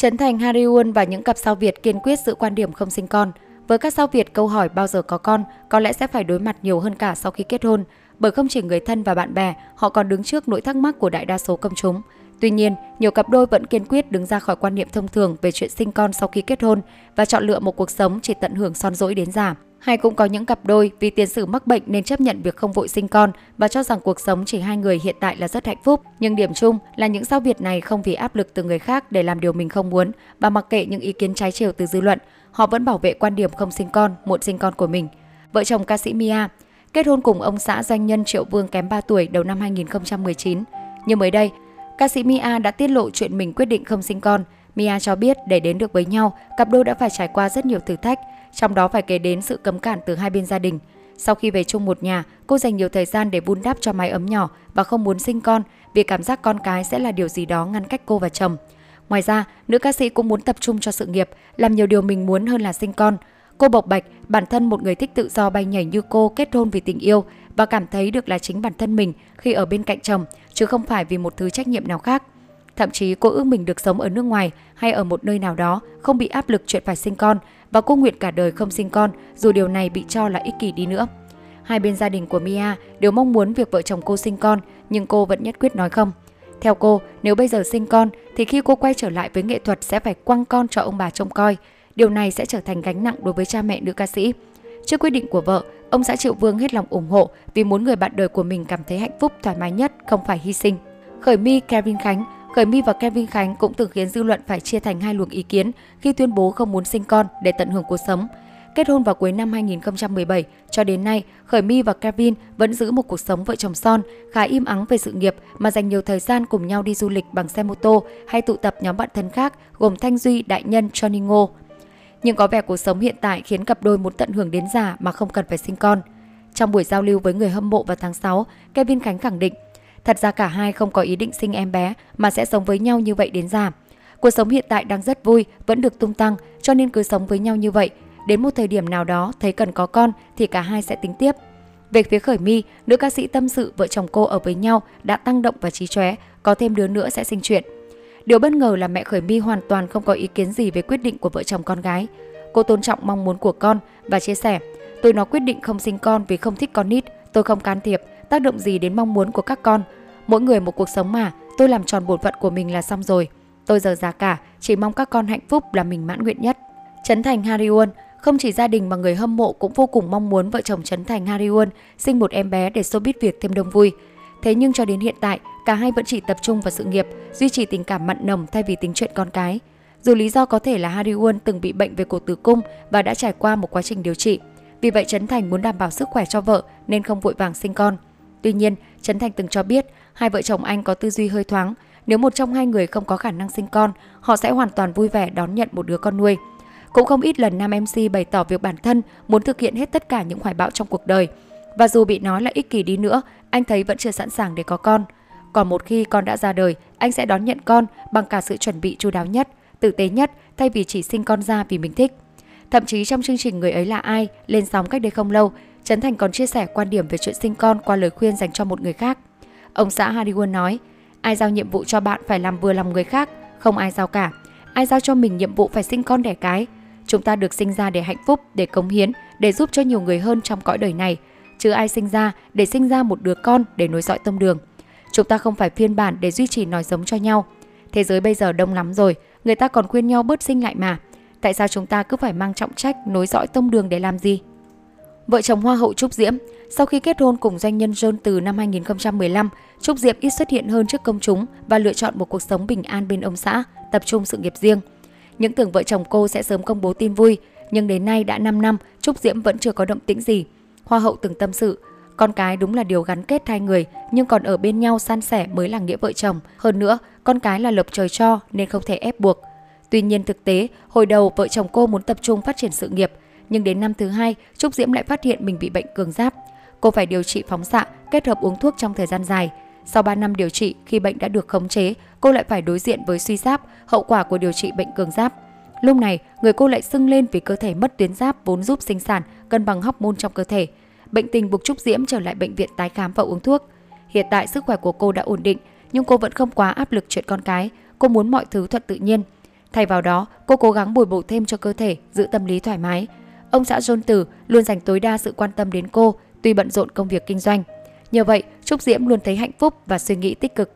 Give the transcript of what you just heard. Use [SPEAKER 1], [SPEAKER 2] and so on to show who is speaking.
[SPEAKER 1] Trấn Thành Harry Won và những cặp sao Việt kiên quyết giữ quan điểm không sinh con. Với các sao Việt, câu hỏi bao giờ có con có lẽ sẽ phải đối mặt nhiều hơn cả sau khi kết hôn, bởi không chỉ người thân và bạn bè, họ còn đứng trước nỗi thắc mắc của đại đa số công chúng. Tuy nhiên, nhiều cặp đôi vẫn kiên quyết đứng ra khỏi quan niệm thông thường về chuyện sinh con sau khi kết hôn và chọn lựa một cuộc sống chỉ tận hưởng son dỗi đến già. Hay cũng có những cặp đôi vì tiền sử mắc bệnh nên chấp nhận việc không vội sinh con và cho rằng cuộc sống chỉ hai người hiện tại là rất hạnh phúc. Nhưng điểm chung là những sao Việt này không vì áp lực từ người khác để làm điều mình không muốn và mặc kệ những ý kiến trái chiều từ dư luận, họ vẫn bảo vệ quan điểm không sinh con, muộn sinh con của mình. Vợ chồng ca sĩ Mia kết hôn cùng ông xã doanh nhân Triệu Vương kém 3 tuổi đầu năm 2019. Nhưng mới đây, ca sĩ Mia đã tiết lộ chuyện mình quyết định không sinh con. Mia cho biết để đến được với nhau, cặp đôi đã phải trải qua rất nhiều thử thách, trong đó phải kể đến sự cấm cản từ hai bên gia đình. Sau khi về chung một nhà, cô dành nhiều thời gian để vun đắp cho mái ấm nhỏ và không muốn sinh con vì cảm giác con cái sẽ là điều gì đó ngăn cách cô và chồng. Ngoài ra, nữ ca sĩ cũng muốn tập trung cho sự nghiệp, làm nhiều điều mình muốn hơn là sinh con. Cô bộc bạch, bản thân một người thích tự do bay nhảy như cô kết hôn vì tình yêu và cảm thấy được là chính bản thân mình khi ở bên cạnh chồng, chứ không phải vì một thứ trách nhiệm nào khác. Thậm chí cô ước mình được sống ở nước ngoài hay ở một nơi nào đó, không bị áp lực chuyện phải sinh con và cô nguyện cả đời không sinh con dù điều này bị cho là ích kỷ đi nữa. Hai bên gia đình của Mia đều mong muốn việc vợ chồng cô sinh con, nhưng cô vẫn nhất quyết nói không. Theo cô, nếu bây giờ sinh con thì khi cô quay trở lại với nghệ thuật sẽ phải quăng con cho ông bà trông coi. Điều này sẽ trở thành gánh nặng đối với cha mẹ nữ ca sĩ. Trước quyết định của vợ, ông xã Triệu Vương hết lòng ủng hộ vì muốn người bạn đời của mình cảm thấy hạnh phúc thoải mái nhất, không phải hy sinh. Khởi mi Kevin Khánh Khởi My và Kevin Khánh cũng từng khiến dư luận phải chia thành hai luồng ý kiến khi tuyên bố không muốn sinh con để tận hưởng cuộc sống. Kết hôn vào cuối năm 2017, cho đến nay, Khởi My và Kevin vẫn giữ một cuộc sống vợ chồng son, khá im ắng về sự nghiệp mà dành nhiều thời gian cùng nhau đi du lịch bằng xe mô tô hay tụ tập nhóm bạn thân khác gồm Thanh Duy, Đại Nhân, Johnny Ngô. Nhưng có vẻ cuộc sống hiện tại khiến cặp đôi muốn tận hưởng đến già mà không cần phải sinh con. Trong buổi giao lưu với người hâm mộ vào tháng 6, Kevin Khánh khẳng định Thật ra cả hai không có ý định sinh em bé mà sẽ sống với nhau như vậy đến già. Cuộc sống hiện tại đang rất vui, vẫn được tung tăng, cho nên cứ sống với nhau như vậy. Đến một thời điểm nào đó thấy cần có con thì cả hai sẽ tính tiếp. Về phía khởi mi, nữ ca sĩ tâm sự vợ chồng cô ở với nhau đã tăng động và trí chóe, có thêm đứa nữa sẽ sinh chuyện. Điều bất ngờ là mẹ khởi mi hoàn toàn không có ý kiến gì về quyết định của vợ chồng con gái. Cô tôn trọng mong muốn của con và chia sẻ, tôi nó quyết định không sinh con vì không thích con nít, tôi không can thiệp, tác động gì đến mong muốn của các con. Mỗi người một cuộc sống mà, tôi làm tròn bổn phận của mình là xong rồi. Tôi giờ già cả, chỉ mong các con hạnh phúc là mình mãn nguyện nhất. Trấn Thành Hariwon, không chỉ gia đình mà người hâm mộ cũng vô cùng mong muốn vợ chồng Trấn Thành Hariwon sinh một em bé để showbiz Việt thêm đông vui. Thế nhưng cho đến hiện tại, cả hai vẫn chỉ tập trung vào sự nghiệp, duy trì tình cảm mặn nồng thay vì tính chuyện con cái. Dù lý do có thể là Harry Won từng bị bệnh về cổ tử cung và đã trải qua một quá trình điều trị. Vì vậy Trấn Thành muốn đảm bảo sức khỏe cho vợ nên không vội vàng sinh con. Tuy nhiên, Trấn Thành từng cho biết hai vợ chồng anh có tư duy hơi thoáng. Nếu một trong hai người không có khả năng sinh con, họ sẽ hoàn toàn vui vẻ đón nhận một đứa con nuôi. Cũng không ít lần nam MC bày tỏ việc bản thân muốn thực hiện hết tất cả những hoài bão trong cuộc đời. Và dù bị nói là ích kỷ đi nữa, anh thấy vẫn chưa sẵn sàng để có con. Còn một khi con đã ra đời, anh sẽ đón nhận con bằng cả sự chuẩn bị chu đáo nhất, tử tế nhất thay vì chỉ sinh con ra vì mình thích. Thậm chí trong chương trình Người ấy là ai lên sóng cách đây không lâu, Trấn Thành còn chia sẻ quan điểm về chuyện sinh con qua lời khuyên dành cho một người khác. Ông xã Harry Won nói, ai giao nhiệm vụ cho bạn phải làm vừa lòng người khác, không ai giao cả. Ai giao cho mình nhiệm vụ phải sinh con đẻ cái. Chúng ta được sinh ra để hạnh phúc, để cống hiến, để giúp cho nhiều người hơn trong cõi đời này. Chứ ai sinh ra để sinh ra một đứa con để nối dõi tông đường. Chúng ta không phải phiên bản để duy trì nói giống cho nhau. Thế giới bây giờ đông lắm rồi, người ta còn khuyên nhau bớt sinh lại mà. Tại sao chúng ta cứ phải mang trọng trách nối dõi tông đường để làm gì? Vợ chồng Hoa hậu Trúc Diễm, sau khi kết hôn cùng doanh nhân John từ năm 2015, Trúc Diễm ít xuất hiện hơn trước công chúng và lựa chọn một cuộc sống bình an bên ông xã, tập trung sự nghiệp riêng. Những tưởng vợ chồng cô sẽ sớm công bố tin vui, nhưng đến nay đã 5 năm, Trúc Diễm vẫn chưa có động tĩnh gì. Hoa hậu từng tâm sự, con cái đúng là điều gắn kết hai người, nhưng còn ở bên nhau san sẻ mới là nghĩa vợ chồng. Hơn nữa, con cái là lộc trời cho nên không thể ép buộc. Tuy nhiên thực tế, hồi đầu vợ chồng cô muốn tập trung phát triển sự nghiệp, nhưng đến năm thứ hai, Trúc Diễm lại phát hiện mình bị bệnh cường giáp. Cô phải điều trị phóng xạ, kết hợp uống thuốc trong thời gian dài. Sau 3 năm điều trị, khi bệnh đã được khống chế, cô lại phải đối diện với suy giáp, hậu quả của điều trị bệnh cường giáp. Lúc này, người cô lại sưng lên vì cơ thể mất tuyến giáp vốn giúp sinh sản, cân bằng hormone trong cơ thể. Bệnh tình buộc Trúc Diễm trở lại bệnh viện tái khám và uống thuốc. Hiện tại sức khỏe của cô đã ổn định, nhưng cô vẫn không quá áp lực chuyện con cái, cô muốn mọi thứ thuận tự nhiên. Thay vào đó, cô cố gắng bồi bổ thêm cho cơ thể, giữ tâm lý thoải mái. Ông xã John Tử luôn dành tối đa sự quan tâm đến cô, tuy bận rộn công việc kinh doanh. Nhờ vậy, Trúc Diễm luôn thấy hạnh phúc và suy nghĩ tích cực